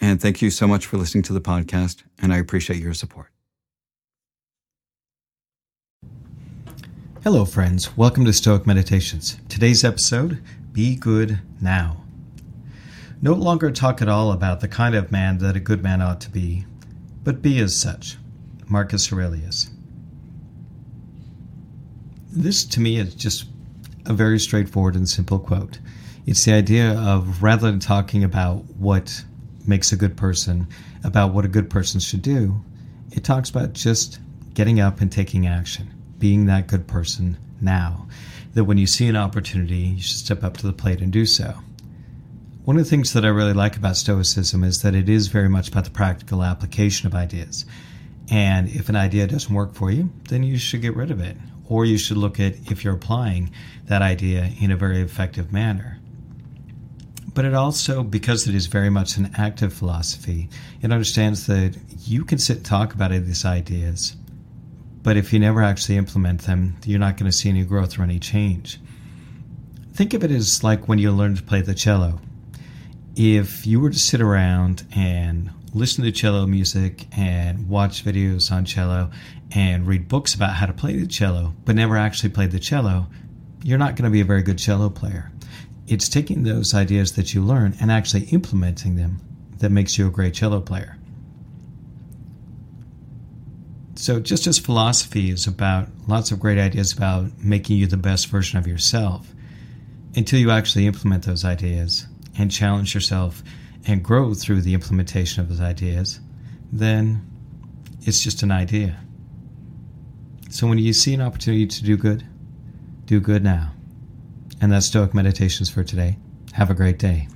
and thank you so much for listening to the podcast, and I appreciate your support. Hello, friends. Welcome to Stoic Meditations. Today's episode Be Good Now. No longer talk at all about the kind of man that a good man ought to be, but be as such. Marcus Aurelius. This, to me, is just a very straightforward and simple quote. It's the idea of rather than talking about what makes a good person, about what a good person should do. It talks about just getting up and taking action, being that good person now. That when you see an opportunity, you should step up to the plate and do so. One of the things that I really like about Stoicism is that it is very much about the practical application of ideas. And if an idea doesn't work for you, then you should get rid of it. Or you should look at if you're applying that idea in a very effective manner but it also, because it is very much an active philosophy, it understands that you can sit and talk about these ideas, but if you never actually implement them, you're not going to see any growth or any change. Think of it as like when you learn to play the cello. If you were to sit around and listen to cello music and watch videos on cello and read books about how to play the cello, but never actually played the cello, you're not going to be a very good cello player it's taking those ideas that you learn and actually implementing them that makes you a great cello player. So, just as philosophy is about lots of great ideas about making you the best version of yourself, until you actually implement those ideas and challenge yourself and grow through the implementation of those ideas, then it's just an idea. So, when you see an opportunity to do good, do good now. And that's Stoic Meditations for today. Have a great day.